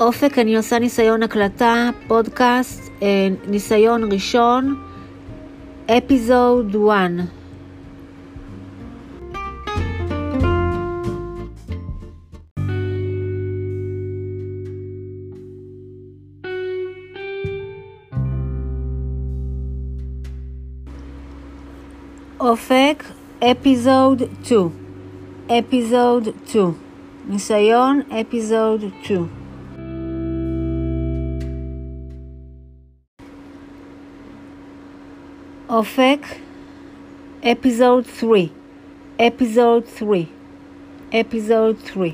אופק, אני עושה ניסיון הקלטה, פודקאסט, אה, ניסיון ראשון, אפיזוד 1. אופק, אפיזוד 2. אפיזוד 2. ניסיון, אפיזוד 2. אופק, אפיזוד 3. אפיזוד 3. אפיזוד 3.